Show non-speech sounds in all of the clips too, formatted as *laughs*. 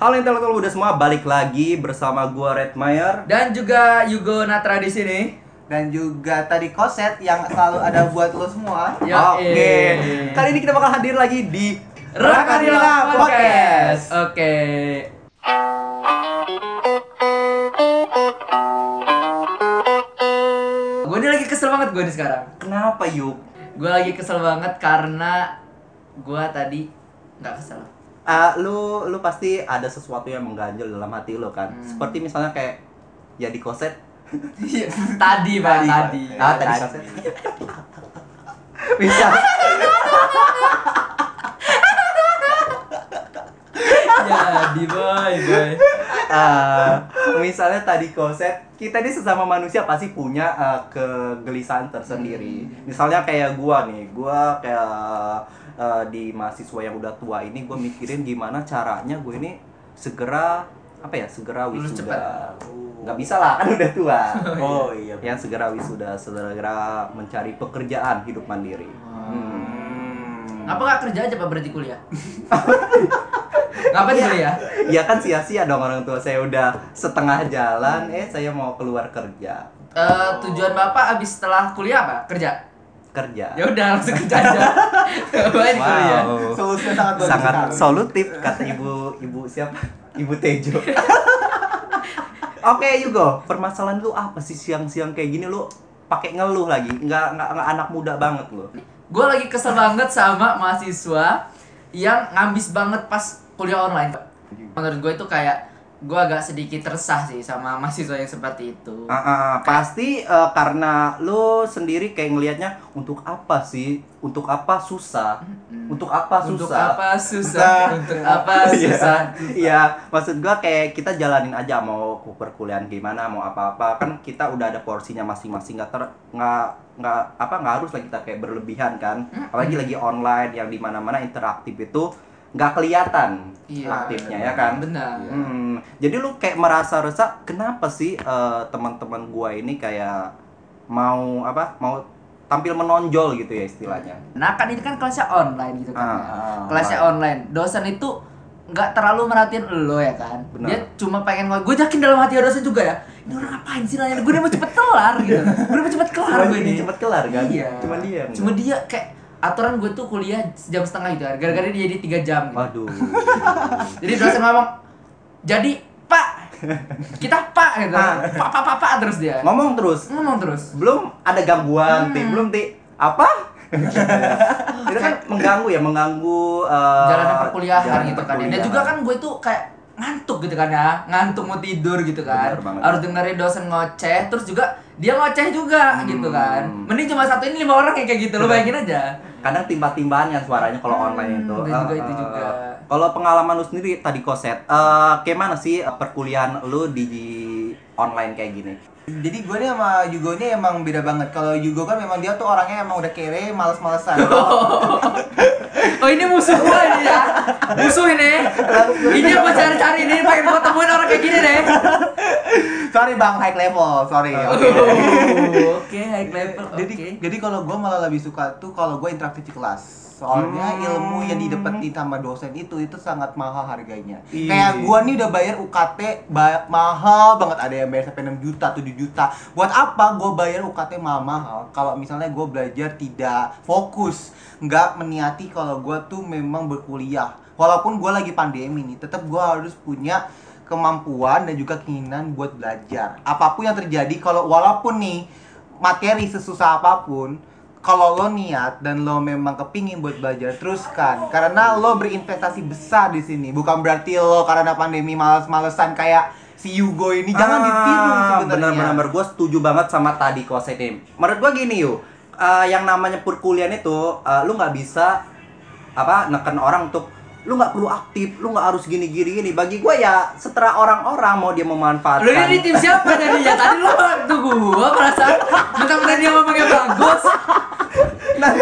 Halo intelektual udah semua balik lagi bersama gua Red Mayer. Dan juga Yugo Natra di sini. dan juga tadi koset yang selalu ada buat lo semua. Ya, Oke. eh. Kali ini kita bakal hadir lagi di Rakadila Podcast. Oke. Gue ini lagi kesel banget gue nih sekarang. Kenapa yuk? Gue lagi kesel banget karena gue tadi nggak kesel. Ah, lu lu pasti ada sesuatu yang mengganjal dalam hati lo kan. Hmm. Seperti misalnya kayak ya di koset. tadi pak Tadi, tadi. Pak. Ah, tadi koset. Bisa. Jadi boy boy. Ah, misalnya tadi koset, kita ini sesama manusia pasti punya ah, kegelisahan tersendiri. Misalnya kayak gua nih, gua kayak ah, di mahasiswa yang udah tua ini, gua mikirin gimana caranya gue ini segera apa ya, segera wisuda. cepat. Nggak bisa lah, kan udah tua. *laughs* Oh iya. yang segera wisuda, segera mencari pekerjaan hidup mandiri. Hmm. Ngapa nggak kerja aja pak berarti kuliah? *laughs* Ngapain kuliah? Ya kan sia-sia dong orang tua saya udah setengah jalan, eh saya mau keluar kerja. Eh, tujuan bapak abis setelah kuliah apa? Kerja. Kerja. Ya udah langsung kerja aja. *laughs* Wow. Solusinya sangat bagus Sangat sekali. solutif kata ibu ibu siapa? Ibu Tejo. *laughs* Oke Yugo, permasalahan lu apa sih siang-siang kayak gini lu pakai ngeluh lagi? Nggak, nggak, nggak anak muda banget lu. Gue lagi kesel banget sama mahasiswa yang ngambis banget pas kuliah online. Menurut gue itu kayak gue agak sedikit resah sih sama *laughs* mahasiswa yang seperti itu. Ah, ah, pasti eh, karena lu sendiri kayak ngelihatnya untuk apa sih? Untuk apa susah? Untuk apa susah? *laughs* Untuk apa susah? Untuk apa Iya. susah? Iya, maksud gua kayak kita jalanin aja mau perkuliahan gimana, mau apa-apa kan kita udah ada porsinya masing-masing nggak ter nggak nggak apa nggak harus lah kita kayak berlebihan kan. Apalagi lagi online yang di mana-mana interaktif itu nggak kelihatan Iya. aktifnya ya kan. Benar. Hmm, jadi lu kayak merasa resah, kenapa sih eh, teman-teman gua ini kayak mau apa? Mau tampil menonjol gitu ya istilahnya. Nah kan ini kan kelasnya online gitu kan. Ah, ya. ah, kelasnya online. Dosen itu nggak terlalu merhatiin lo ya kan. Benar. Dia cuma pengen ngomong. Gue yakin dalam hati dosen juga ya. Ini orang ngapain sih nanya? Gue udah mau cepet kelar gitu. *laughs* Gue udah mau cepet kelar gue ini cepet kelar kan? Iya. Cuma dia. Cuma enggak. dia kayak aturan gue tuh kuliah jam setengah kan. Gara-gara dia jadi tiga jam. Gitu. Waduh. *laughs* Jadi dosen ngomong. Jadi Pak, kita Pak gitu. Ah. Pak, Pak, Pak, Pak terus dia. Ngomong terus. Ngomong terus. belum ada gangguan Hmm. ti belum ti apa *laughs* itu kan mengganggu ya mengganggu eh, jalanan perkuliahan gitu kan ya. Dan juga kan gue tuh kayak ngantuk gitu kan ya ngantuk mau tidur gitu kan harus dengerin dosen ngoceh terus juga dia ngoceh juga Hmm. gitu kan mending cuma satu ini lima orang yang kayak gitu lo bayangin aja kadang timba-timbaan yang suaranya kalau Hmm, online itu dan juga itu eh, juga. kalau pengalaman lu sendiri tadi koset eh gimana sih eh, perkuliahan lu di, di online kayak gini Jadi gue nih sama Yugo nya emang beda banget. Kalau Yugo kan memang dia tuh orangnya emang udah kere, males-malesan. *laughs* *laughs* oh ini musuh gue ini ya musuh ini ini apa cari-cari ini pengen gue temuin orang kayak gini deh sorry bang, high level, sorry. Oke. Oh, oke high level Jadi, jadi kalau gue malah lebih suka tuh kalau gue interaktif di kelas. Soalnya Hmm. ilmu yang didapetin sama dosen itu itu sangat mahal harganya. Iya. Kayak gue nih udah bayar UKT ba- mahal banget ada yang bayar sampai 6 juta, 7 juta. Buat apa gue bayar UKT mahal-mahal kalau misalnya gue belajar tidak fokus, nggak meniati kalau gue tuh memang berkuliah. Walaupun gue lagi pandemi nih, tetap gue harus punya kemampuan dan juga keinginan buat belajar. Apa pun yang terjadi kalau walaupun nih materi sesusah apa pun kalau lo niat dan lo memang kepingin buat belajar teruskan. Karena lo berinvestasi besar di sini. Bukan berarti lo karena pandemi males-malesan kayak si Yugo ini. Jangan ditiru sebenarnya. benar-benar gue setuju banget sama tadi ini menurut gue gini yuk eh, yang namanya perkuliahan itu eh, lu nggak bisa apa neken orang untuk lu nggak perlu aktif, lu nggak harus gini gini gini. Bagi gue ya setera orang-orang mau dia memanfaatkan. Lu ini tim siapa tadi ya? Tadi lu tuh gua perasaan mentang-mentang dia ngomongnya bagus. Nah,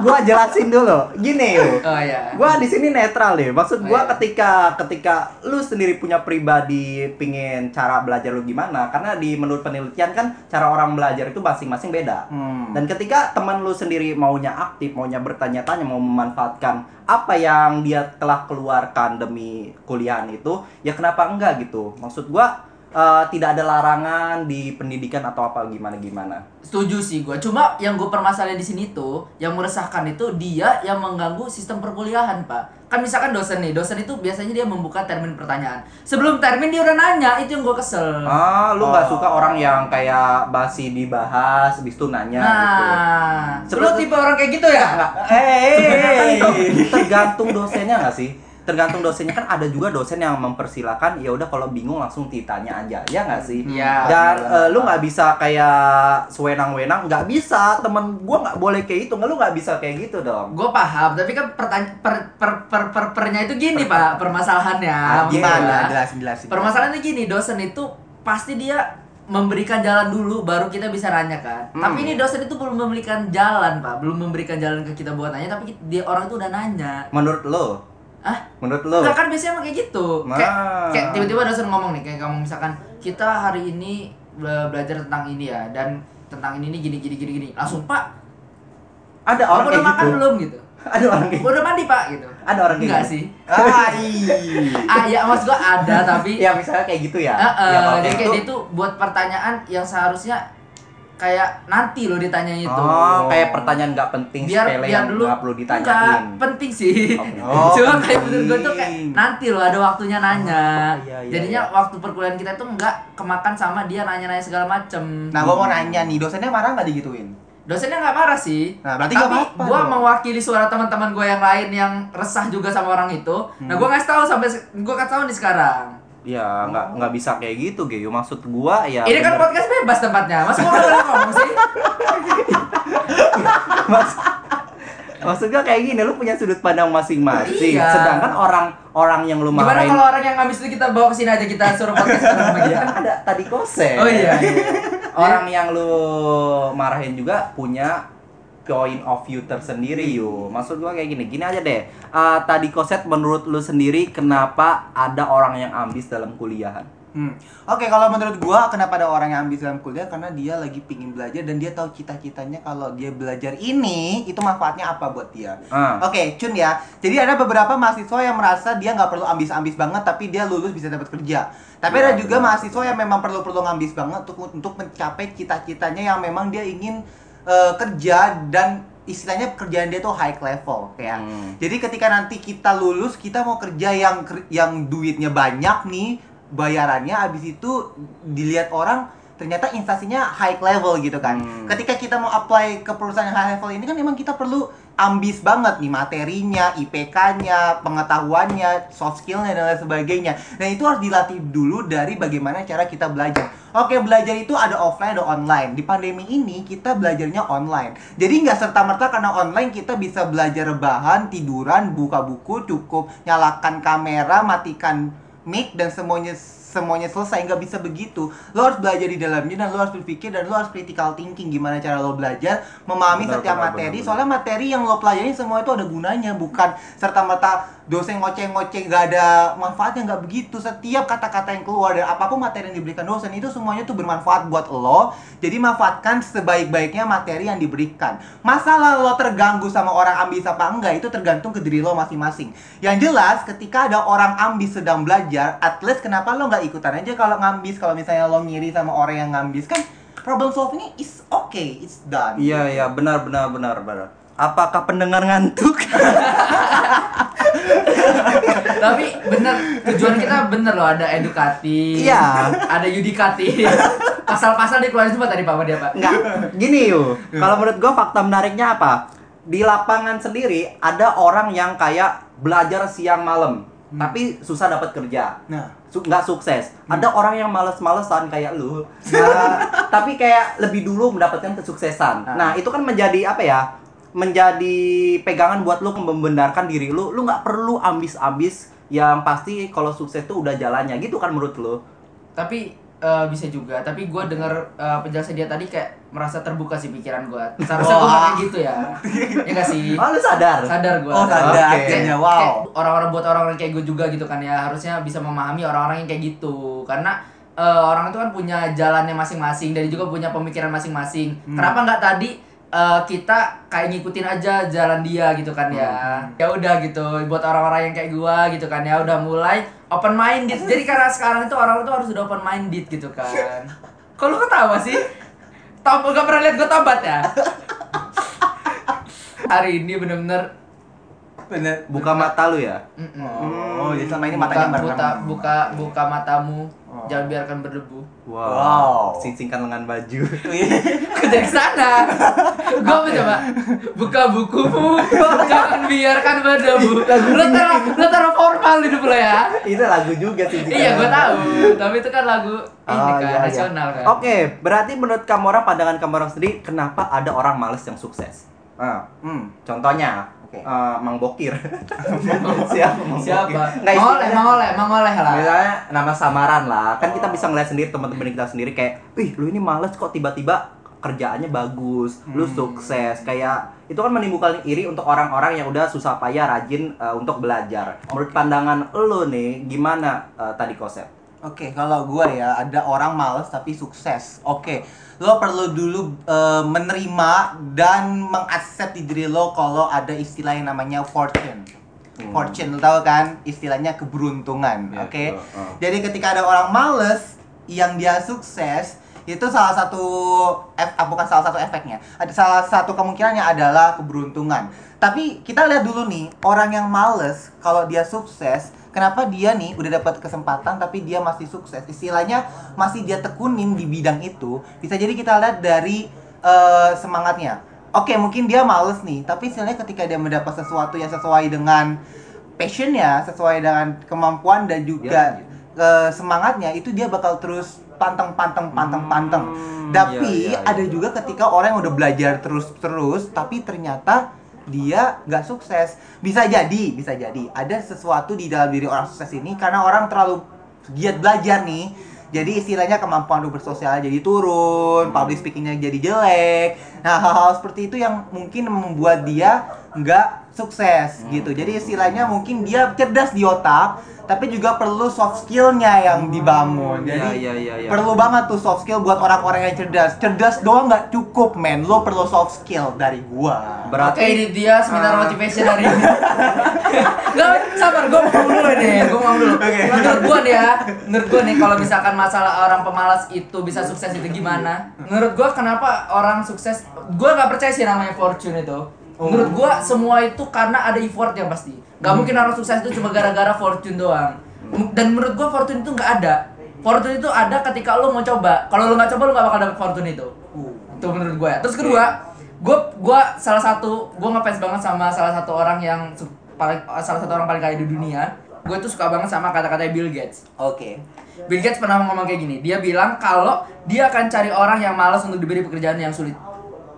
gua jelasin dulu. Gini. Oh iya. Gua di sini netral deh. Maksud Oh, gua iya. ketika ketika lu sendiri punya pribadi pingin cara belajar lu gimana? Karena di menurut penelitian kan cara orang belajar itu masing-masing beda. Hmm. Dan ketika teman lu sendiri maunya aktif, maunya bertanya-tanya, mau memanfaatkan apa yang dia telah keluarkan demi kuliahan itu, ya kenapa enggak gitu? Maksud gua eh, tidak ada larangan di pendidikan atau apa gimana gimana. Setuju sih gue. Cuma yang gue permasalahan di sini tuh, yang meresahkan itu dia yang mengganggu sistem perkuliahan, Pak. Kan misalkan dosen nih, dosen itu biasanya dia membuka termin pertanyaan. Sebelum termin dia udah nanya, itu yang gue kesel. Ah, lu nggak Oh. suka orang yang kayak basi dibahas, habis itu nanya gitu. nah, Sebelum- lu tipe orang kayak gitu ya? Eh, *laughs* tergantung dosennya nggak sih? Tergantung dosennya kan ada juga dosen yang mempersilahkan ya udah kalau bingung langsung ditanya aja ya nggak sih? Iya. Dan eh, lu nggak bisa kayak sewenang-wenang nggak bisa temen gua nggak boleh kayak itu nggak lu nggak bisa kayak gitu dong. Gue paham, tapi kan pertanya per, per, per, per, pernya itu gini pak permasalahannya. Ah, Gimana? Jelasin, jelasin. Permasalahannya gini, dosen itu pasti dia memberikan jalan dulu baru kita bisa nanya kan. Hmm. Tapi ini dosen itu belum memberikan jalan pak, belum memberikan jalan ke kita buat nanya, tapi dia orang itu udah nanya. Menurut lu? Ah, Menurut lu? Enggak kan biasanya emang kayak gitu. Nah. Kayak, kayak tiba-tiba dosen ngomong nih, kayak kamu misalkan kita hari ini bela- belajar tentang ini ya dan tentang ini nih gini gini gini gini. Langsung Pak, Ada orang udah kayak makan gitu. belum gitu? *laughs* Ada orang kayak Udah mandi Pak gitu. Ada orang kayak Enggak gitu. sih. Ah, *laughs* ih. Ah ya maksud gua ada tapi *laughs* Ya misalnya kayak gitu ya. Heeh, Ya, kalau jadi kayak gitu- dia tuh buat pertanyaan yang seharusnya kayak nanti loh ditanya itu. Oh, kayak pertanyaan nggak penting biar sepele biar yang dulu nggak perlu Enggak, ditanyain. penting sih. Oh, *laughs* Cuma kayak menurut gue tuh kayak nanti loh ada waktunya nanya. Oh, iya, iya, Jadinya iya. waktu perkuliahan kita tuh nggak kemakan sama dia nanya-nanya segala macem. Nah, gua mau nanya nih, dosennya marah nggak digituin? Dosennya nggak marah sih. Nah, berarti Tapi nggak apa-apa gue mewakili suara teman-teman gue yang lain yang resah juga sama orang itu. Nah Hmm. gue ngasih tahu sampai gue kasih tahu nih sekarang. Ya nggak nggak bisa kayak gitu Geyo. Maksud gua ya. Ini kan bener. podcast bebas tempatnya. Nggak boleh ngomong sih? *laughs* Mas, maksud gua kayak gini, lu punya sudut pandang masing-masing. Iya. Sedangkan orang orang yang lu Gimana marahin kalau orang yang ngabis itu kita bawa ke sini aja kita suruh podcast sama ya dia? kan ada tadi kose. Oh iya. Orang yang lu marahin juga punya point of view tersendiri yuk. Maksud gua kayak gini, gini aja deh. Eh, tadi koset menurut lu sendiri kenapa ada orang yang ambis dalam kuliahan? Hmm. Oke, kalau menurut gua kenapa ada orang yang ambis dalam kuliah karena dia lagi pingin belajar dan dia tahu cita-citanya kalau dia belajar ini itu manfaatnya apa buat dia. Ah. Oke, Cun ya. Jadi ada beberapa mahasiswa yang merasa dia nggak perlu ambis-ambis banget tapi dia lulus bisa dapat kerja. Tapi Ya, ada juga benar. mahasiswa yang memang perlu-perlu ngambis banget untuk untuk mencapai cita-citanya yang memang dia ingin eh, kerja dan istilahnya kerjaan dia tuh high level kayak. Hmm. Jadi ketika nanti kita lulus, kita mau kerja yang yang duitnya banyak nih, bayarannya habis itu dilihat orang ternyata investasinya high level gitu kan. Hmm. Ketika kita mau apply ke perusahaan yang high level ini kan memang kita perlu ambis banget nih materinya, IPK-nya, pengetahuannya, soft skill-nya dan lain sebagainya. Dan itu harus dilatih dulu dari bagaimana cara kita belajar. Oke, belajar itu ada offline ada online. Di pandemi ini kita belajarnya online. Jadi nggak serta-merta karena online kita bisa belajar rebahan, tiduran, buka buku, cukup nyalakan kamera, matikan mic dan semuanya semuanya selesai nggak bisa begitu. Lo harus belajar di dalamnya dan lo harus berpikir dan lo harus critical thinking gimana cara lo belajar memahami Benar, setiap benar, materi. benar, soalnya materi yang lo pelajari semua itu ada gunanya bukan serta merta dosen ngoceh-ngoceh nggak ada manfaatnya nggak begitu. Setiap kata-kata yang keluar dan apa pun materi yang diberikan dosen itu semuanya tuh bermanfaat buat lo. Jadi manfaatkan sebaik-baiknya materi yang diberikan. Masalah lo terganggu sama orang ambis apa enggak itu tergantung ke diri lo masing-masing. Yang jelas ketika ada orang ambis sedang belajar at least kenapa lo nggak ikutan aja kalau ngambis kalau misalnya lo ngiri sama orang yang ngambis kan problem solvingnya is okay it's done Iya iya benar benar benar benar. Apakah pendengar ngantuk? *laughs* Tapi bener tujuan kita bener loh ada edukatif. Iya. Ada yudikatif. *laughs* Pasal-pasal dikeluarin semua tadi Pak dia Pak. Enggak. Gini yuk. Kalau menurut gua fakta menariknya apa? Di lapangan sendiri ada orang yang kayak belajar siang malam, tapi susah dapat kerja. nah nggak sukses. Ada orang yang males-malesan kayak lu, Nah, *laughs* tapi kayak lebih dulu mendapatkan kesuksesan. Nah, itu kan menjadi apa ya? Menjadi pegangan buat lu membenarkan diri lu. Lu nggak perlu ambis-ambis yang pasti kalau sukses tuh udah jalannya gitu kan menurut lu. Tapi eh, bisa juga, tapi gue dengar eh, penjelasan dia tadi kayak merasa terbuka sih pikiran gue. Seharusnya gue Wah. kayak gitu ya, ya gak sih? Oh, lu sadar? Sadar gue. Oh, sadar. Oke. Akhirnya, wow. orang-orang buat orang-orang kayak gue juga gitu kan ya harusnya bisa memahami orang-orang yang kayak gitu karena eh, orang itu kan punya jalannya masing-masing dan juga punya pemikiran masing-masing. Hmm. Kenapa nggak tadi eh, kita kayak ngikutin aja jalan dia gitu kan ya? Hmm. Ya udah gitu buat orang-orang yang kayak gua gitu kan ya udah mulai open minded. Jadi karena sekarang itu orang itu harus udah open minded gitu kan. *laughs* Kalau ketawa sih? Tom gak pernah lihat gue tobat ya? *laughs* Hari ini bener-bener Bener. Buka mata lu ya? mm-mm. Oh, jadi selama ini buka, matanya buka, merem. buka, buka matamu, Oh. jangan biarkan berdebu. Wow. Wow. Sing-singkan lengan baju. *laughs* Jadi sana? Gue mau coba buka bukumu, jangan biarkan berdebu. Lo taruh, lo taruh formal hidup lo ya. Itu lagu juga sih. Iya, gue tahu. Tapi itu kan lagu ini Oh, kan iya, iya. nasional kan. Oke, berarti menurut kamu orang pandangan kamu orang sendiri kenapa ada orang males yang sukses? Ah, Hmm. contohnya, Oke. eh, *laughs* Mang Bokir. Siapa? Mang Siapa? Bokir? Nggak, Mangoleh, istilahnya- mangoleh, mangoleh lah. Misalnya nama samaran lah, kan kita bisa ngeliat sendiri teman-teman kita sendiri kayak, wih lu ini males kok tiba-tiba kerjaannya bagus, lu Hmm. sukses, kayak itu kan menimbulkan iri untuk orang-orang yang udah susah payah rajin eh, untuk belajar. Menurut pandangan lu nih, gimana eh, tadi konsep? Oke, kalau gua ya ada orang males tapi sukses. Oke, lo perlu dulu eh, menerima dan mengaccept di diri lo kalau ada istilah yang namanya fortune. Hmm. Fortune, lo tahu kan? Istilahnya keberuntungan. Iya, Oke. betul. Oh. Jadi ketika ada orang males yang dia sukses, itu salah satu ef, ah, bukan salah satu efeknya. Ada salah satu kemungkinannya adalah keberuntungan. Tapi kita lihat dulu nih, orang yang males kalau dia sukses, kenapa dia nih udah dapat kesempatan tapi dia masih sukses? Istilahnya masih dia tekunin di bidang itu. Bisa jadi kita lihat dari eh, semangatnya. Oke, mungkin dia males nih, tapi istilahnya ketika dia mendapat sesuatu yang sesuai dengan passionnya, sesuai dengan kemampuan dan juga Ya, eh, semangatnya itu dia bakal terus panteng panteng panteng panteng. Hmm, Tapi iya, iya, ada iya. juga ketika orang yang udah belajar terus terus tapi ternyata dia nggak sukses. Bisa jadi, bisa jadi ada sesuatu di dalam diri orang sukses ini karena orang terlalu giat belajar nih. Jadi istilahnya kemampuan untuk bersosial jadi turun, public speakingnya jadi jelek. Nah hal-hal seperti itu yang mungkin membuat dia nggak sukses gitu. Jadi istilahnya mungkin dia cerdas di otak, tapi juga perlu soft skillnya yang dibangun. Jadi Iya, iya, iya, iya. perlu banget tuh soft skill buat orang-orang yang cerdas. Cerdas doang nggak cukup, men. Lo perlu soft skill dari gua. Berarti Oke, ini dia seminar Ah. motivation hari ini. *laughs* Gak, sabar, gue mau dulu nih, gue ngomong dulu. *laughs* Oke. Menurut gue nih ya, menurut gue nih kalau misalkan masalah orang pemalas itu bisa sukses itu gimana? Menurut gue kenapa orang sukses, gue nggak percaya sih namanya fortune itu. Menurut gue semua itu karena ada effort yang pasti. Gak mungkin orang sukses itu cuma gara-gara fortune doang. Dan menurut gue fortune itu nggak ada. Fortune itu ada ketika lo mau coba. Kalau lo nggak coba lo nggak bakal dapet fortune itu. Itu menurut gue ya. Terus kedua, gue gua salah satu gue ngefans banget sama salah satu orang yang paling salah satu orang paling kaya di dunia. Gue tuh suka banget sama kata-kata Bill Gates. Oke. Bill Gates pernah ngomong kayak gini. Dia bilang kalau dia akan cari orang yang malas untuk diberi pekerjaan yang sulit.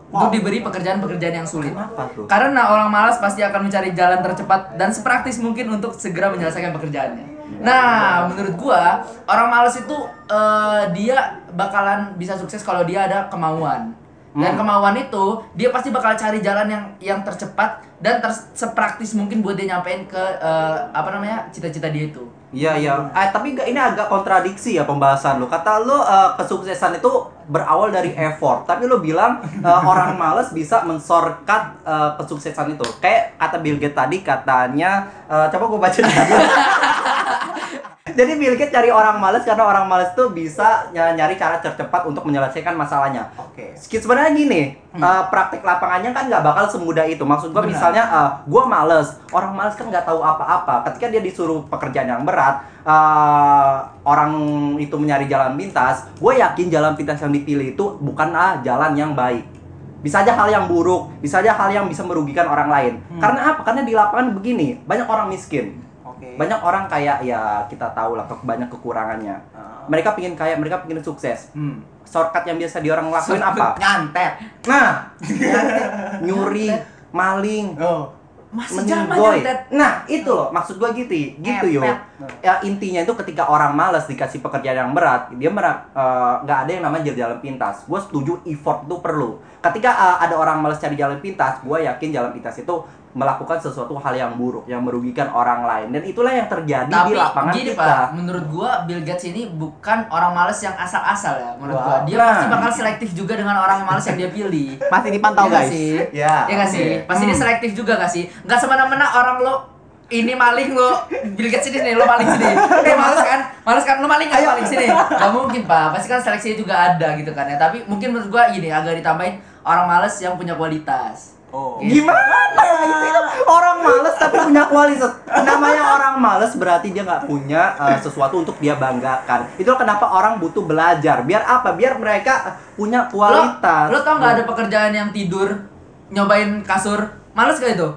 Untuk Wow. diberi pekerjaan-pekerjaan yang sulit. Kenapa tuh? Karena orang malas pasti akan mencari jalan tercepat dan sepraktis mungkin untuk segera menyelesaikan pekerjaannya. Nah, menurut gua, orang malas itu eh, dia bakalan bisa sukses kalau dia ada kemauan. Dan kemauan itu dia pasti bakal cari jalan yang yang tercepat dan ter sepraktis mungkin buat dia nyampein ke eh, apa namanya cita-cita dia itu. Iya iya. Eh, tapi ini agak kontradiksi ya pembahasan lu. Kata lu eh, kesuksesan itu berawal dari effort, tapi lu bilang eh, *laughs* orang males bisa mensorkat eh, kesuksesan itu. Kayak kata Bill Gates tadi katanya, eh, coba gue baca dulu. *laughs* Jadi Bill Gates cari orang males karena orang males tuh bisa ny- nyari cara tercepat untuk menyelesaikan masalahnya. Oke. Skit sebenarnya gini, eh, praktik lapangannya kan nggak bakal semudah itu. Maksud gua Benar. misalnya, eh, gua males, orang males kan nggak tahu apa-apa. Ketika dia disuruh pekerjaan yang berat, eh, orang itu mencari jalan pintas, gue yakin jalan pintas yang dipilih itu bukanlah jalan yang baik. Bisa aja hal yang buruk, bisa aja hal yang bisa merugikan orang lain. Karena apa? Karena di lapangan begini, banyak orang miskin. Oke. Banyak orang kayak ya kita tahu lah banyak kekurangannya. Ah. Mereka pingin kaya, mereka pingin sukses. Hmm. Shortcut yang biasa di orang lakuin apa? Nyantet. Nah, nyuri, maling, Oh. Masih. Nah, itu loh maksud gua gitu, gitu yo. Ngepet. Ya intinya itu ketika orang malas dikasih pekerjaan yang berat, dia merak eh, nggak ada yang namanya jalan pintas. Gue setuju effort itu perlu. Ketika eh, ada orang malas cari jalan pintas, gue yakin jalan pintas itu melakukan sesuatu hal yang buruk, yang merugikan orang lain dan itulah yang terjadi Tapi di lapangan gini kita. pak, menurut gua Bill Gates ini bukan orang males yang asal-asal ya. Menurut Wah. gua dia Nah. pasti bakal selektif juga dengan orang yang males yang dia pilih. *laughs* Masih dipantau nggak guys. sih? Ya, Iya nggak sih? Pasti dia Hmm. selektif juga gak sih? Nggak semena-mena orang lo ini maling lo Bill Gates sini nih lo maling sini *laughs* eh males kan males kan lo maling kan maling sini Gak mungkin pak pasti kan seleksinya juga ada gitu kan ya tapi mungkin menurut gua gini agak ditambahin orang males yang punya kualitas Oh. Gitu. Gimana? Itu, itu orang males tapi punya kualitas. Namanya orang males berarti dia nggak punya uh, sesuatu untuk dia banggakan. Itulah kenapa orang butuh belajar. Biar apa? Biar mereka punya kualitas. Lo, lo tau nggak ada pekerjaan yang tidur nyobain kasur males gak itu?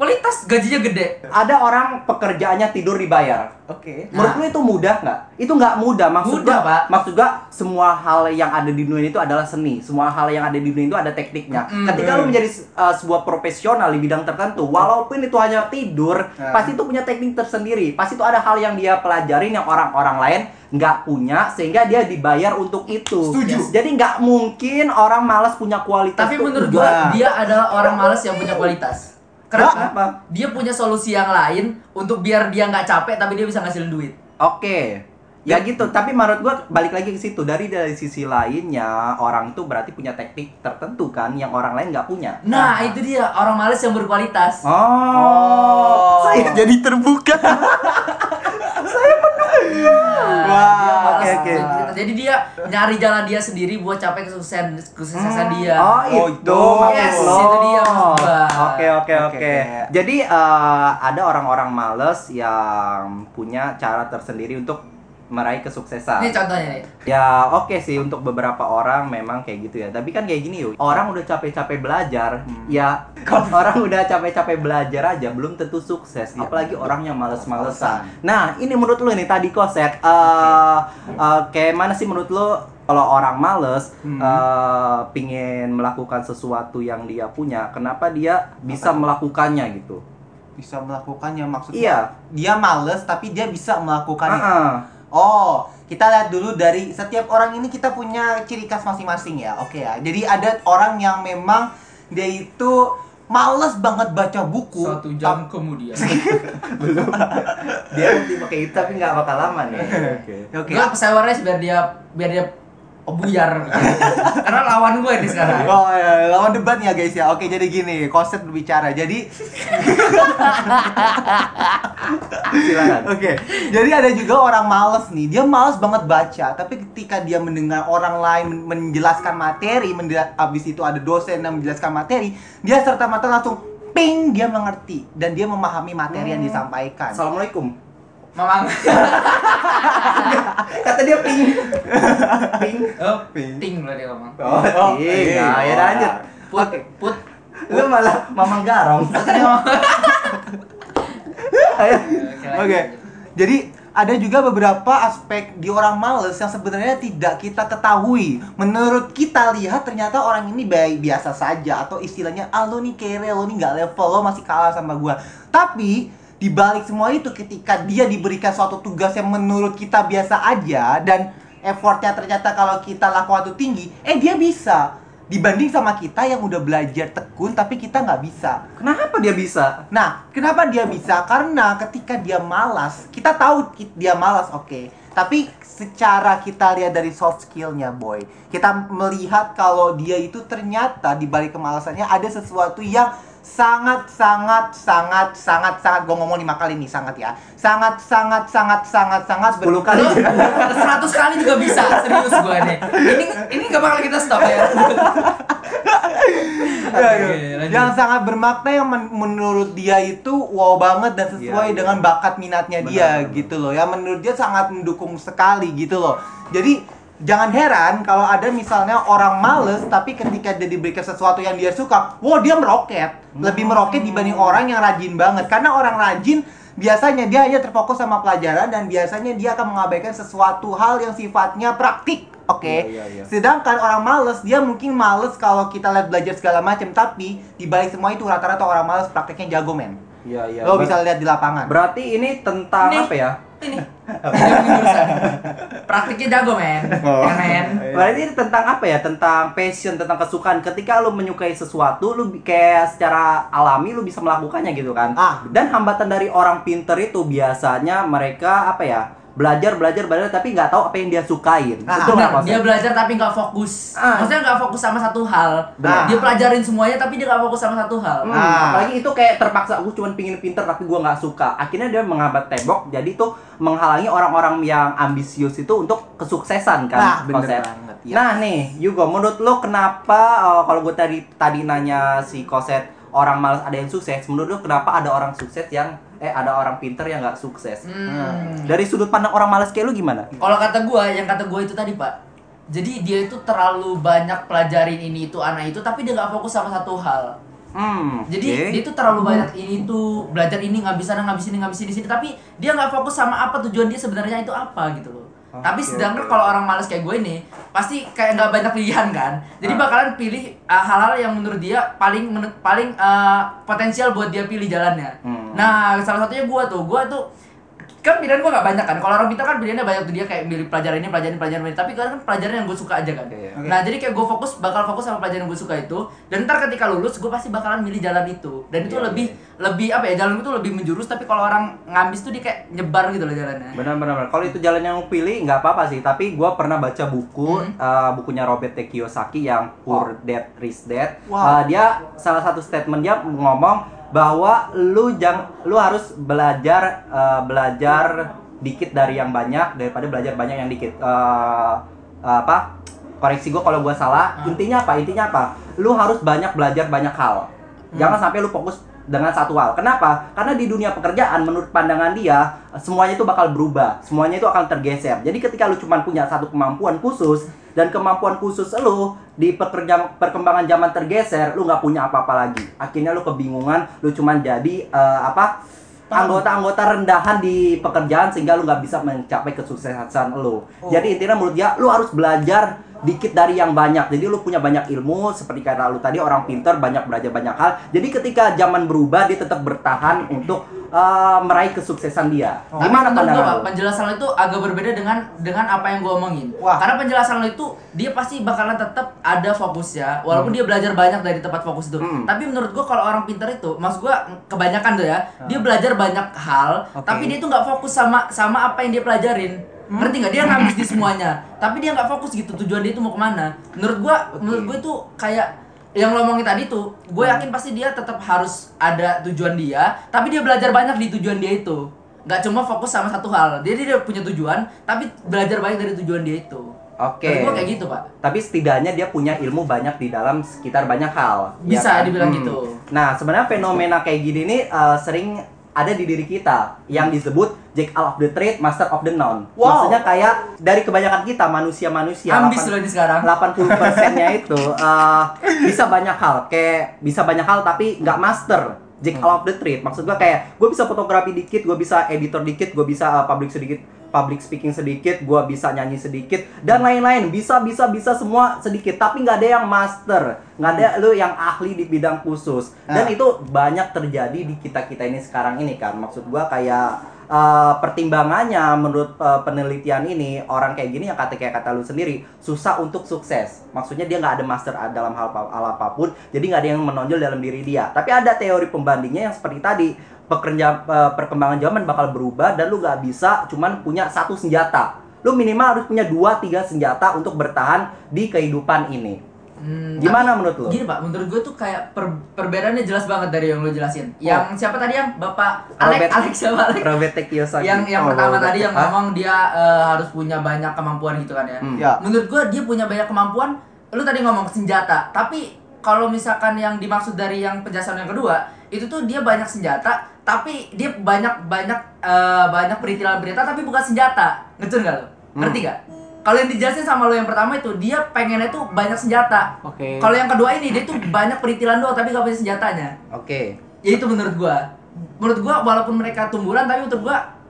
Kualitas gajinya gede. Ada orang pekerjaannya tidur dibayar. Oke. Menurut Nah. lu itu mudah nggak? Itu nggak mudah. Maksud Mudah, gua, Pak. Maksud gua semua hal yang ada di dunia itu adalah seni. Semua hal yang ada di dunia itu ada tekniknya. Mm. Ketika lu menjadi uh, sebuah profesional di bidang tertentu, walaupun itu hanya tidur, Nah. pasti itu punya teknik tersendiri. Pasti itu ada hal yang dia pelajarin yang orang-orang lain nggak punya, sehingga dia dibayar untuk itu. Setuju. Jadi nggak mungkin orang malas punya kualitas. Tapi menurut gua dia adalah orang males yang punya kualitas. Kenapa? Kenapa? Dia punya solusi yang lain untuk biar dia nggak capek tapi dia bisa ngasilin duit. Oke. Ya gitu, tapi menurut gua balik lagi ke situ dari dari sisi lainnya orang itu berarti punya teknik tertentu kan yang orang lain nggak punya. Nah, itu dia orang males yang berkualitas. Oh, saya jadi terbuka. *laughs* Nah, Wah, dia males oke, oke. Jadi dia nyari jalan dia sendiri buat capai kesuksesan kesuksesan dia. Oh, Oh, itu Yes, lo. itu dia. Oke, oke, Oke. Jadi eh, ada orang-orang males yang punya cara tersendiri untuk meraih kesuksesan. Ini contohnya nih. Ya oke sih untuk beberapa orang memang kayak gitu ya. Tapi kan kayak gini yuk. Orang udah capek-capek belajar, ya *laughs* orang udah capek-capek belajar aja belum tentu sukses. Apalagi orang yang males-malesan. Nah ini menurut lu nih tadi koset. eh eh, kayak mana sih menurut lu kalau orang males Hmm. eh, pingin melakukan sesuatu yang dia punya, kenapa dia bisa melakukannya gitu? Bisa melakukannya maksudnya. Iya. Dia males tapi dia bisa melakukannya. Ah-ah. Oh, kita lihat dulu dari setiap orang ini kita punya ciri khas masing-masing ya. Oke ya. Jadi ada orang yang memang dia itu males banget baca buku. Satu jam kemudian. *laughs* belum. dia nanti pakai itu tapi nggak bakal lama nih. Oke. Oke. Gue pesewarnya biar dia biar dia buyar. *laughs* Karena lawan gue ini sekarang. Oh ya, lawan debat ya guys ya. Oke, jadi gini, konsep berbicara. Jadi *laughs* Silakan. Oke, jadi ada juga orang males nih. Dia males banget baca, tapi ketika dia mendengar orang lain men- menjelaskan materi, habis itu ada dosen yang menjelaskan materi, dia serta merta langsung ping dia mengerti dan dia memahami materi yang disampaikan. Assalamualaikum. Mamang. *laughs* Kata dia ping. ping. Oh, Ping. ting lah dia ngomong. Oh, Oh, ping. iya. Nah, ya lanjut. Put, Oke. put. Lu malah mamang garong. *laughs* Ayo. Oke. Jadi ada juga beberapa aspek di orang males yang sebenarnya tidak kita ketahui. Menurut kita lihat ternyata orang ini baik biasa saja atau istilahnya ah lo nih kere, lo nih nggak level, lo masih kalah sama gua. Tapi di balik semua itu ketika dia diberikan suatu tugas yang menurut kita biasa aja dan effortnya ternyata kalau kita lakukan itu tinggi, eh dia bisa dibanding sama kita yang udah belajar tekun tapi kita nggak bisa. Kenapa dia bisa? Nah, kenapa dia bisa? Karena ketika dia malas, kita tahu dia malas, oke. Tapi secara kita lihat dari soft skillnya, boy, kita melihat kalau dia itu ternyata di balik kemalasannya ada sesuatu yang sangat sangat sangat sangat sangat gue ngomong lima kali nih sangat ya sangat sangat sangat sangat sangat 10 kali. 100 *laughs* kali juga bisa, serius gue nih. Ini ini gak bakal kita stop ya. *laughs* Oke, lanjut. yang sangat bermakna yang men- menurut dia itu wow banget dan sesuai Iya, iya. dengan bakat minatnya Benar, dia benar, gitu loh ya menurut dia sangat mendukung sekali gitu loh jadi jangan heran kalau ada misalnya orang males tapi ketika dia diberikan sesuatu yang dia suka wow dia meroket lebih meroket dibanding orang yang rajin banget karena orang rajin biasanya dia hanya terfokus sama pelajaran dan biasanya dia akan mengabaikan sesuatu hal yang sifatnya praktik oke oke. Iya, iya, iya. Sedangkan orang males, dia mungkin males kalau kita lihat belajar segala macam, tapi di balik semua itu rata-rata orang males prakteknya jago men. Iya, iya. Lo Ber- bisa lihat di lapangan. Berarti ini tentang Nih. apa ya? Ini. *laughs* Praktiknya jago, men. Oh. Ya, men. Berarti ini tentang apa ya? Tentang passion, tentang kesukaan. Ketika lu menyukai sesuatu, lu kayak secara alami lu bisa melakukannya gitu kan. Ah, Dan hambatan dari orang pinter itu biasanya mereka apa ya? Belajar, belajar, belajar tapi nggak tahu apa yang dia sukain. Ah, Betul nggak, dia belajar tapi nggak fokus. Ah. Maksudnya nggak fokus sama satu hal. Benar. Dia pelajarin semuanya tapi dia nggak fokus sama satu hal. Hmm, Ah. apalagi itu kayak terpaksa aku cuma pingin pinter tapi gua nggak suka akhirnya dia menghambat tembok jadi itu menghalangi orang-orang yang ambisius itu untuk kesuksesan kan Nah, bener Koset? banget, ya. nah nih Yugo menurut lo kenapa uh, kalau gue tadi tadi nanya si Koset orang malas ada yang sukses menurut lo kenapa ada orang sukses yang eh ada orang pinter yang nggak sukses Hmm. dari sudut pandang orang malas kayak lu gimana Kalau kata gua, yang kata gua itu tadi pak. Jadi dia itu terlalu banyak pelajarin ini itu anak itu, tapi dia nggak fokus sama satu hal. hmm Jadi oke. dia tuh terlalu banyak ini tuh belajar ini nggak bisa nggak bisa ini nggak bisa di sini, tapi dia nggak fokus sama apa tujuan dia sebenarnya itu apa gitu loh. Tapi sedangkan oke. kalau orang males kayak gue ini pasti kayak nggak banyak pilihan kan, jadi Ah. bakalan pilih uh, hal-hal yang menurut dia paling menurut- paling uh, potensial buat dia pilih jalannya. Hmm. Nah salah satunya gue tuh, gue tuh kan pilihan gue gak banyak kan kalau orang pintar kan pilihannya banyak tuh dia kayak milih pelajaran ini pelajaran ini, pelajaran ini tapi kan pelajaran yang gue suka aja kan Oke, oke. nah jadi kayak gue fokus bakal fokus sama pelajaran yang gue suka itu dan ntar ketika lulus gue pasti bakalan milih jalan itu dan itu Iya, lebih iya. lebih apa ya jalan itu lebih menjurus tapi kalau orang ngambis tuh dia kayak nyebar gitu loh jalannya Benar-benar. Kalau itu jalan yang lu pilih nggak apa-apa sih. Tapi gua pernah baca buku Hmm. eh, bukunya Robert T. Kiyosaki yang Poor Dad Rich Dad. Wow. Eh, dia salah satu statement dia ngomong bahwa lu jang lu harus belajar eh, belajar dikit dari yang banyak daripada belajar banyak yang dikit. Eh, apa? Koreksi gua kalau gua salah. Hmm. Intinya apa? Intinya apa? Lu harus banyak belajar banyak hal. Jangan sampai lu fokus dengan satu hal. Kenapa? Karena di dunia pekerjaan menurut pandangan dia semuanya itu bakal berubah, semuanya itu akan tergeser. Jadi ketika lu cuma punya satu kemampuan khusus dan kemampuan khusus lu di pekerja- perkembangan zaman tergeser, lu nggak punya apa-apa lagi. Akhirnya lu kebingungan, lu cuma jadi eh, apa? anggota-anggota rendahan di pekerjaan sehingga lu nggak bisa mencapai kesuksesan lu. Oh. Jadi intinya menurut dia lu harus belajar dikit dari yang banyak. Jadi lu punya banyak ilmu seperti kata lu tadi orang pinter banyak belajar banyak hal. Jadi ketika zaman berubah dia tetap bertahan untuk eh, meraih kesuksesan dia. Oh. Tapi Gimana menurut gua, Pak, pandangan lu? penjelasan lo itu agak berbeda dengan dengan apa yang gue omongin. Wah. Karena penjelasan lo itu dia pasti bakalan tetap ada fokusnya, walaupun dia belajar banyak dari tempat fokus itu. Hmm. Tapi menurut gue kalau orang pintar itu, maksud gue kebanyakan tuh ya, dia belajar banyak hal, Oke. tapi dia tuh nggak fokus sama sama apa yang dia pelajarin. Ngerti nggak? Dia ngabis di *laughs* semuanya, tapi dia nggak fokus gitu tujuan dia itu mau ke mana. Menurut gue, menurut gue tuh kayak yang lo omongin tadi tuh, gue yakin pasti dia tetap harus ada tujuan dia, tapi dia belajar banyak di tujuan dia itu. Nggak cuma fokus sama satu hal. Jadi dia punya tujuan, tapi belajar banyak dari tujuan dia itu. Oke. Menurut gue kayak gitu, Pak. Tapi setidaknya dia punya ilmu banyak di dalam sekitar banyak hal. ya Bisa kan? dibilang gitu. Nah, sebenarnya fenomena kayak gini nih eh, sering ada di diri kita yang disebut jack of the trade, master of the none. Wow. Maksudnya kayak dari kebanyakan kita manusia-manusia Ambis 8 lo ini sekarang. 80 persennya *laughs* itu eh, bisa banyak hal, kayak bisa banyak hal tapi nggak master. Jack of the trade, maksud gua kayak gue bisa fotografi dikit, gue bisa editor dikit, gue bisa eh, public sedikit, public speaking sedikit, gue bisa nyanyi sedikit dan lain-lain, bisa bisa bisa semua sedikit, tapi nggak ada yang master, nggak ada lu yang ahli di bidang khusus. Dan Nah. itu banyak terjadi di kita kita ini sekarang ini kan, maksud gua kayak eh, pertimbangannya menurut eh, penelitian ini orang kayak gini yang kata kayak kata lu sendiri susah untuk sukses. Maksudnya dia nggak ada master dalam hal, hal apa pun jadi nggak ada yang menonjol dalam diri dia. Tapi ada teori pembandingnya yang seperti tadi pekerja eh, perkembangan zaman bakal berubah dan lu nggak bisa cuman punya satu senjata lu minimal harus punya dua tiga senjata untuk bertahan di kehidupan ini Hmm, Gimana tapi menurut lo? Gini pak, menurut gue tuh kayak per- perbedaannya jelas banget dari yang lo jelasin. Yang siapa tadi yang bapak Alex, Robert- *laughs* Alex siapa Alex? Robert. Kiyosaki yang yang Oh, pertama Robert tadi yang Hah? ngomong dia eh, harus punya banyak kemampuan gitu kan ya. Hmm. Ya. Menurut gue dia punya banyak kemampuan. Lu tadi ngomong senjata, tapi kalau misalkan yang dimaksud dari yang penjelasan yang kedua, itu tuh dia banyak senjata, tapi dia banyak banyak eh, banyak perintilan-perintilan tapi bukan senjata. Ngerti nggak lo? Hmm. Ngerti nggak? Kalau yang dijelasin sama lo yang pertama itu dia pengennya tuh banyak senjata. Oke. Kalau yang kedua ini dia tuh banyak perintilan doang tapi gak punya senjatanya. oke Ya itu menurut gua. Menurut gua walaupun mereka tumbuhan tapi menurut gua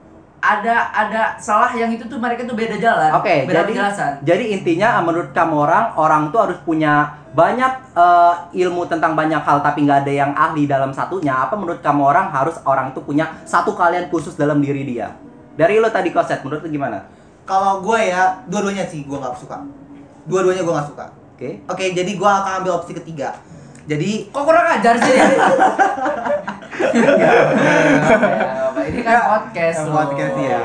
ada ada salah yang itu tuh mereka tuh beda jalan. Oke, beda jadi penjelasan. jadi intinya uh, menurut kamu orang orang tuh harus punya banyak uh, ilmu tentang banyak hal tapi nggak ada yang ahli dalam satunya. Apa menurut kamu orang harus orang tuh punya satu kalian khusus dalam diri dia? Dari lo tadi koset, menurut lo gimana? Kalau gue ya, dua-duanya sih gue nggak suka. Dua-duanya gue nggak suka. Oke. Oke, jadi gue akan ambil opsi ketiga. Jadi Kok kurang ajar sih? *laughs* ini kan podcast Eh, loh. podcast ya.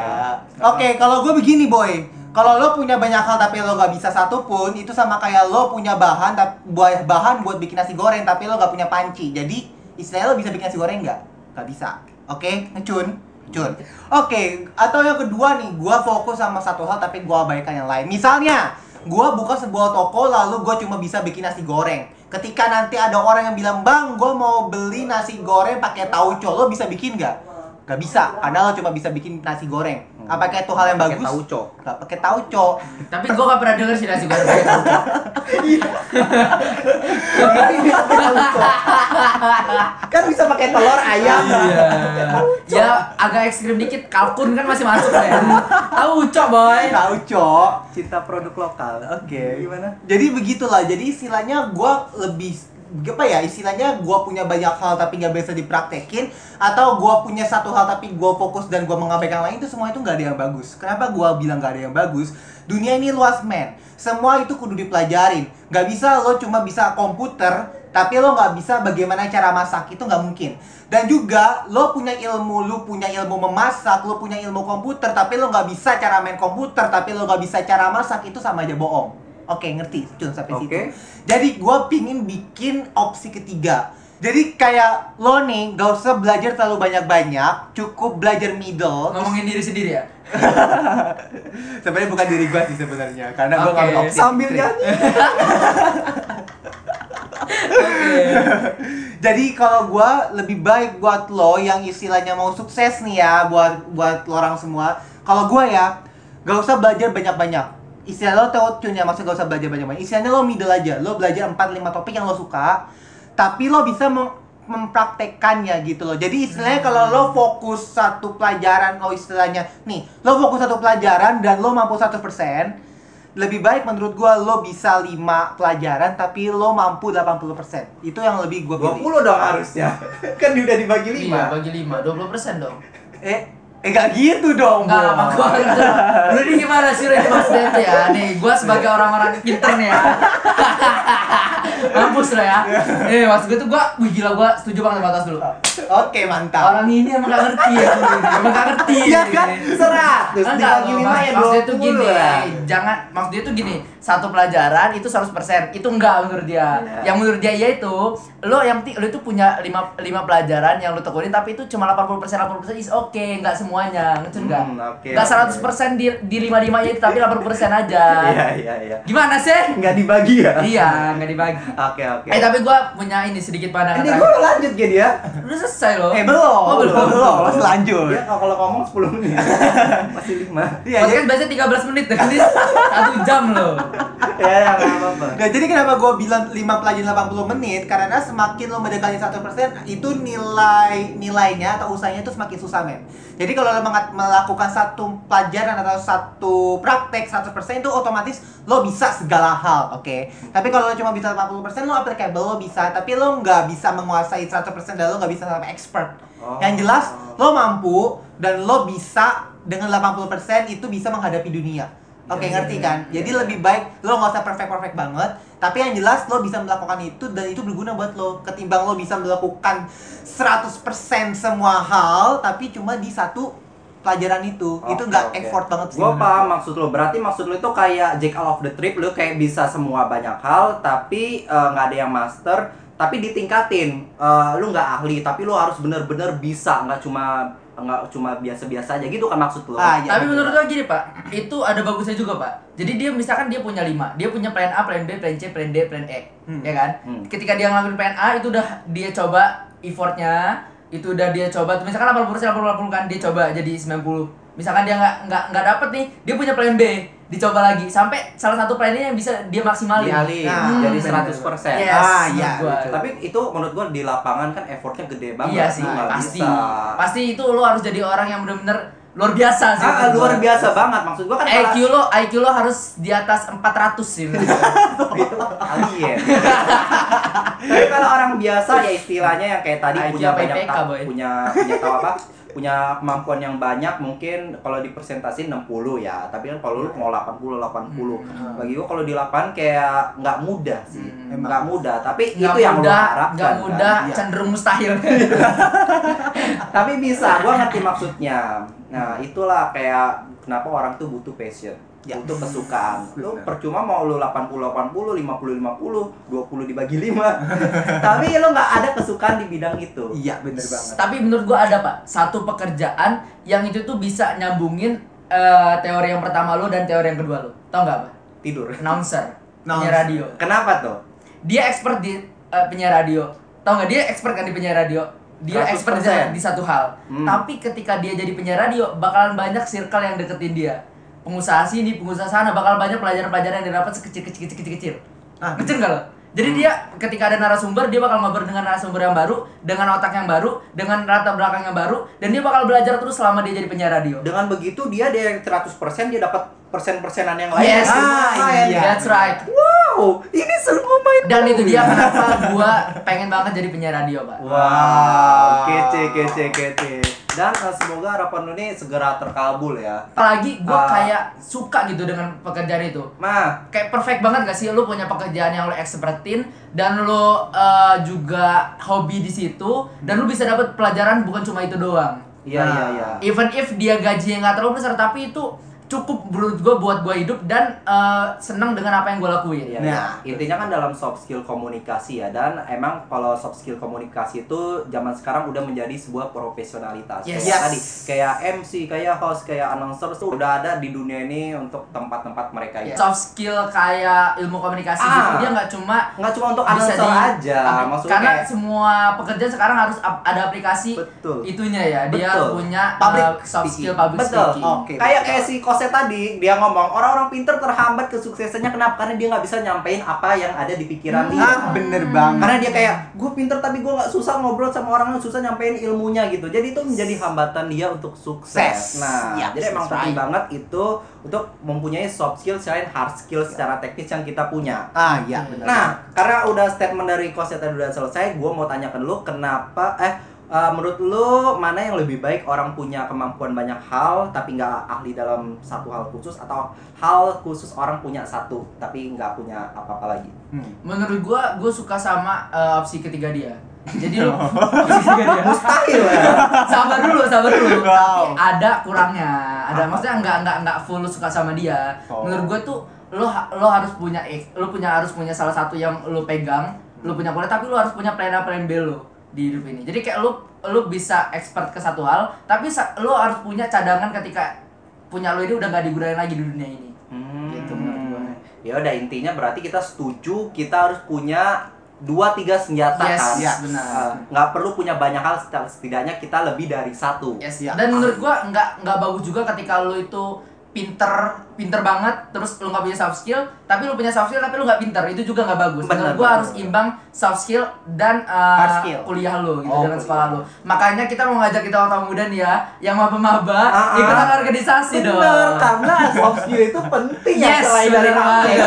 Oke, kalau gue begini boy. Kalau lo punya banyak hal tapi lo gak bisa satu pun, itu sama kayak lo punya bahan buat bahan buat bikin nasi goreng tapi lo gak punya panci. Jadi istilahnya lo bisa bikin nasi goreng nggak? Gak bisa. Oke, ngecun. Cun. Oke, atau yang kedua nih, gua fokus sama satu hal tapi gua abaikan yang lain. Misalnya, gua buka sebuah toko lalu gua cuma bisa bikin nasi goreng. Ketika nanti ada orang yang bilang, "Bang, gua mau beli nasi goreng pakai tauco." Lo bisa bikin nggak? Gak bisa, karena lo cuma bisa bikin nasi goreng. Apakah itu hal yang Pakai bagus? tauco. Gak pakai tauco. Tapi gue gak pernah denger sih nasi goreng pakai tauco. *laughs* Kan bisa pakai telur ayam. Iya. Ya agak ekstrim dikit, kalkun kan masih masuk lah ya. Tauco boy. Tauco. Cinta produk lokal. Oke. Gimana? Jadi begitulah. Jadi istilahnya gua lebih apa ya istilahnya gua punya banyak hal tapi nggak bisa dipraktekin atau gua punya satu hal tapi gua fokus dan gua mengabaikan lain itu semua itu nggak ada yang bagus. Kenapa gua bilang nggak ada yang bagus? Dunia ini luas men. Semua itu kudu dipelajarin. Nggak bisa lo cuma bisa komputer tapi lo nggak bisa bagaimana cara masak. Itu nggak mungkin. Dan juga lo punya ilmu lo punya ilmu memasak lo punya ilmu komputer tapi lo nggak bisa cara main komputer tapi lo nggak bisa cara masak itu sama aja bohong oke ngerti cun sampai Oke. situ jadi gue pingin bikin opsi ketiga jadi kayak lo nih gak usah belajar terlalu banyak-banyak cukup belajar middle Ngomongin diri sendiri ya. *laughs* sebenarnya bukan diri gue sih sebenarnya karena gue ngambil opsi Sambil nyanyi. Oke. *laughs* Jadi kalau gua lebih baik buat lo yang istilahnya mau sukses nih ya buat buat lo orang semua. Kalau gua ya gak usah belajar banyak-banyak. Istilah lo tau cun ya maksudnya gak usah belajar banyak-banyak. Istilahnya lo middle aja. Lo belajar 4 5 topik yang lo suka. Tapi lo bisa mem- mempraktekkannya gitu loh. Jadi istilahnya kalau lo fokus satu pelajaran, oh istilahnya nih, lo fokus satu pelajaran dan lo mampu 100%, lebih baik menurut gua lo bisa 5 pelajaran tapi lo mampu 80%. Itu yang lebih gua pilih. 20 dong harusnya. *laughs* kan udah dibagi 5. Iya, bagi 5, 20% dong. Eh, eh gak gitu dong, Bo. sama gua enggak. Lu ini gimana sih Ren maksudnya itu ya? Nih, gua sebagai orang-orang pinter nih ya. *laughs* Mampus lo ya. Eh, maksud gue tuh gua, wih gila gua setuju banget sama atas dulu. Oke, mantap. Orang ini emang gak ngerti ya, emang gak ngerti. Iya kan? 100 Enggak, dibagi loh, 5 Mas. ya maksudnya tuh 20 gini, lah. jangan maksudnya tuh gini, satu pelajaran itu 100%. Itu enggak menurut dia. Iya. Yang menurut dia yaitu lo yang penting lo itu punya 5 5 pelajaran yang lo tekunin tapi itu cuma 80% 80% is oke, enggak semuanya. Ngerti enggak? Hmm, oke, Enggak oke. 100% di di 5 nya itu tapi 80% aja. *laughs* Iya, iya, iya. Gimana sih? Enggak dibagi ya? iya, enggak dibagi. Oke, oke. Eh tapi gua punya ini sedikit pandangan. Ini gue lanjut ya dia. Udah selesai loh. Eh, belum. Oh, belum. Belum, masih lanjut. Ya kalau ngomong 10 menit. *laughs* Masih 5. Iya, jadi, biasanya 13 menit *laughs* ini 1 jam loh. Ya, ya, enggak apa-apa. nah, jadi kenapa gue bilang 5 pelajaran 80 menit? Karena semakin lo mendekati 100% itu nilai nilainya atau usahanya itu semakin susah, men. Jadi kalau lo melakukan satu pelajaran atau satu praktek 100% itu otomatis lo bisa segala hal, oke? Tapi kalau lo cuma bisa 80% lo applicable, lo bisa, tapi lo nggak bisa menguasai 100% dan lo nggak bisa sampai expert. Oh. Yang jelas lo mampu dan lo bisa dengan 80% itu bisa menghadapi dunia. Oke, Iya, ngerti iya, kan? iya, Jadi lebih baik lo nggak usah perfect-perfect banget, tapi yang jelas lo bisa melakukan itu dan itu berguna buat lo ketimbang lo bisa melakukan 100% semua hal tapi cuma di satu pelajaran itu. itu Oke, nggak oke. effort banget sih. Gue menurut paham maksud lo. Berarti maksud lo itu kayak jack all of the trip. Lo kayak bisa semua banyak hal, tapi eh, nggak ada yang master. Tapi ditingkatin. Eh, lo nggak ahli, tapi lo harus bener-bener bisa. Nggak cuma nggak cuma biasa-biasa aja gitu kan maksud lo. Ah, iya. Tapi menurut gua gini pak, itu ada bagusnya juga pak. Jadi dia misalkan dia punya lima, dia punya plan A, plan B, plan C, plan D, plan E, Hmm. ya kan? Hmm. Ketika dia ngelakuin plan A itu udah dia coba effortnya, itu udah dia coba. Misalkan 80 80 80 kan dia coba jadi 90. Misalkan dia nggak nggak nggak dapet nih, dia punya plan B, dicoba lagi sampai salah satu plan ini yang bisa dia maksimalin. Dialih Nah, jadi bener. 100%. Yes, Ah, iya. Tapi itu menurut gua di lapangan kan effortnya gede banget. Iya sih, nggak pasti. bisa. Pasti itu lo harus jadi orang yang bener-bener luar biasa sih. Ah, luar gua. biasa banget maksud gua kan IQ lo IQ lo harus di atas 400 sih. itu alien. Tapi kalau orang biasa ya istilahnya yang kayak tadi IQ punya banyak IPK, punya punya tahu apa? Punya kemampuan yang banyak mungkin kalau di persentase 60 ya tapi kan kalau lu mau 80 80 Hmm. bagi gua kalau di lapangan kayak nggak mudah sih Hmm. nggak mudah tapi Nggak itu yang lu harapkan nggak kan? mudah, Iya. cenderung mustahil. *laughs* tapi bisa gua ngerti maksudnya nah itulah kayak kenapa orang tuh butuh passion Ya. butuh kesukaan lu percuma mau lu 80 80 50 50 20 dibagi 5 *laughs* tapi lu nggak ada kesukaan di bidang itu Iya, bener banget. Tapi menurut gua ada pak satu pekerjaan yang itu tuh bisa nyambungin eh, teori yang pertama lo dan teori yang kedua lo. Tau nggak apa? tidur Announcer, penyiar radio. kenapa tuh Dia expert di eh, penyiar radio. Tau nggak dia expert kan di penyiar radio? Dia 100%. expert di, di satu hal. Hmm. Tapi ketika dia jadi penyiar radio, bakalan banyak circle yang deketin dia. Pengusaha sini, pengusaha sana, bakal banyak pelajaran-pelajaran yang didapat sekecil kecil kecil kecil kecil. Ah, Kecil nggak lo? Jadi dia ketika ada narasumber dia bakal ngobrol dengan narasumber yang baru, dengan otak yang baru, dengan latar belakang yang baru, dan dia bakal belajar terus selama dia jadi penyiar radio. dengan begitu dia dari 100% dia dapat persen-persenan yang lain Yes, Ah, iya. that's right. wow ini seru main Dan itu dia kenapa gua pengen banget jadi penyiar radio, Pak. wow kece kece kece dan eh, semoga harapan lu nih segera terkabul ya Apalagi gua Ah. kayak suka gitu dengan pekerjaan itu. mah Kayak perfect banget gak sih lu punya pekerjaan yang lu expertin dan lu uh, juga hobi di situ dan lu bisa dapat pelajaran bukan cuma itu doang. iya Nah. iya iya Even if dia gajinya nggak terlalu besar tapi itu cukup menurut gue buat gue hidup dan uh, seneng dengan apa yang gue lakuin. Iya, Nah. iya. intinya kan dalam soft skill komunikasi ya dan emang kalau soft skill komunikasi itu zaman sekarang udah menjadi sebuah profesionalitas Yes. kayak Yes. tadi kayak MC kayak host kayak announcer tuh udah ada di dunia ini untuk tempat-tempat mereka ya Soft skill kayak ilmu komunikasi Ah. gitu dia nggak cuma nggak cuma untuk bisa announcer di- aja apli- maksudnya karena kayak- semua pekerjaan sekarang harus ada aplikasi Betul. itunya ya dia Betul. punya Public uh, soft speaking. skill public Betul. speaking Oke. Kayak kayak si Kose tadi dia ngomong orang-orang pinter terhambat kesuksesannya kenapa? Karena dia nggak bisa nyampein apa yang ada di pikiran dia. Ah, bener banget. Karena dia kayak gue pinter tapi gue nggak susah ngobrol sama orang yang susah nyampein ilmunya gitu. Jadi itu menjadi hambatan dia untuk sukses. Sukses. Nah, jadi emang penting right. banget itu untuk mempunyai soft skill selain hard skill secara teknis yang kita punya. Ah, iya, bener. Nah, karena udah statement dari Kose tadi udah selesai, gue mau tanyakan lu kenapa eh eh, menurut lu mana yang lebih baik orang punya kemampuan banyak hal tapi nggak ahli dalam satu hal khusus atau hal khusus orang punya satu tapi nggak punya apa-apa lagi? Hmm. menurut gue gue suka sama uh, opsi ketiga dia jadi lu *laughs* opsi ketiga dia Mustahil ya. sabar dulu sabar dulu Wow. tapi ada kurangnya ada maksudnya nggak nggak nggak full lu suka sama dia Oh. menurut gue tuh lo lo harus punya eh, lo punya harus punya salah satu yang lo pegang lo punya kuliah tapi lo harus punya plan A plan B lo di hidup ini jadi kayak lo lo bisa expert ke satu hal tapi lo harus punya cadangan ketika punya lo ini udah gak digunakan lagi di dunia ini Hmm. Gitu menurut gua. Ya udah intinya berarti kita setuju kita harus punya dua tiga senjata Yes, kan. yes, benar. Eh, nggak perlu punya banyak hal setidak- setidaknya kita lebih dari satu. Yes, Ya. dan menurut gua nggak nggak bagus juga ketika lo itu pinter pinter banget terus lu nggak punya soft skill tapi lu punya soft skill tapi lu nggak pinter itu juga nggak bagus Benar, menurut gua benar, harus imbang soft skill dan uh, Hard skill. kuliah lu gitu Oh, dengan sekolah lu makanya kita mau ngajak kita orang muda nih ya yang maba-maba ah. ikutan organisasi dong Bener, karena soft skill itu penting ya Yes, selain dari skill. banget.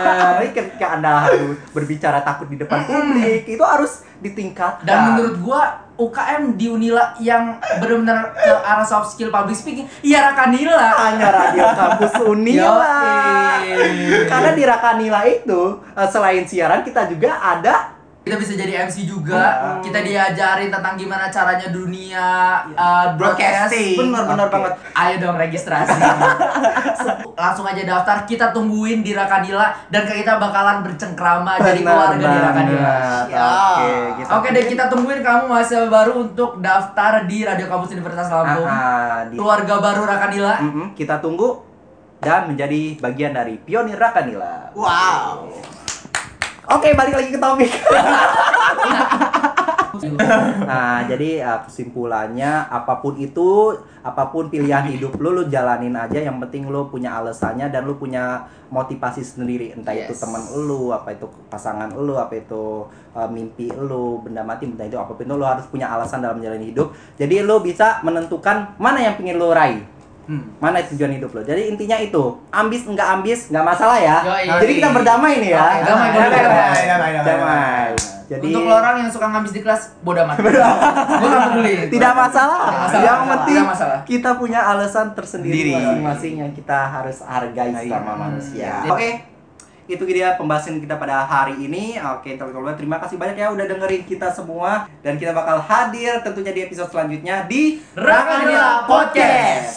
Apalagi ketika anda harus berbicara takut di depan publik, itu harus ditingkatkan. dan menurut gua UKM di Unila yang benar-benar ke arah soft skill public speaking ya Rakanila hanya radio kampus *laughs* Unila. Karena di Rakanila itu eh, selain siaran kita juga ada kita bisa jadi MC juga Hmm. kita diajarin tentang gimana caranya dunia uh, broadcast Broadcasting. bener-bener Oke. banget. ayo dong registrasi *laughs* langsung aja daftar kita tungguin di Rakadila dan kita bakalan bercengkrama jadi Benar keluarga di Rakadila. Ya. Oke, kita Oke deh kita tungguin kamu mahasiswa baru untuk daftar di Radio Kampus Universitas Lampung Ah, di- keluarga baru Rakadila Mm-mm, kita tunggu dan menjadi bagian dari pionir Rakanila. Wow. Oke, balik lagi ke topik. *laughs* Nah, jadi uh, kesimpulannya apa pun itu, apa pun pilihan hidup lu lu jalanin aja yang penting lu punya alasannya dan lu punya motivasi sendiri, entah itu Yes. teman lu, apa itu pasangan lu, apa itu uh, mimpi lu, benda mati, entah itu apa pun itu lu harus punya alasan dalam menjalani hidup. Jadi lu bisa menentukan mana yang pengen lu raih. Hmm. Mana tujuan hidup lo? Jadi intinya itu, ambis nggak ambis nggak masalah ya. Yoi. Jadi kita berdamai nih ya. Oke, damai, Damai, damai, damai, damai, damai. damai. Jadi Untuk lo orang yang suka ngabis di kelas, bodoh amat. *laughs* Gak peduli. tidak masalah. Tidak masalah. Yang penting masalah. kita punya alasan tersendiri Sendiri. masing-masing yang kita harus hargai Iya. sama manusia. Hmm. Oke. Itu dia pembahasan kita pada hari ini. Oke, teman-teman, terima kasih banyak ya udah dengerin kita semua dan kita bakal hadir tentunya di episode selanjutnya di Rakanila Podcast.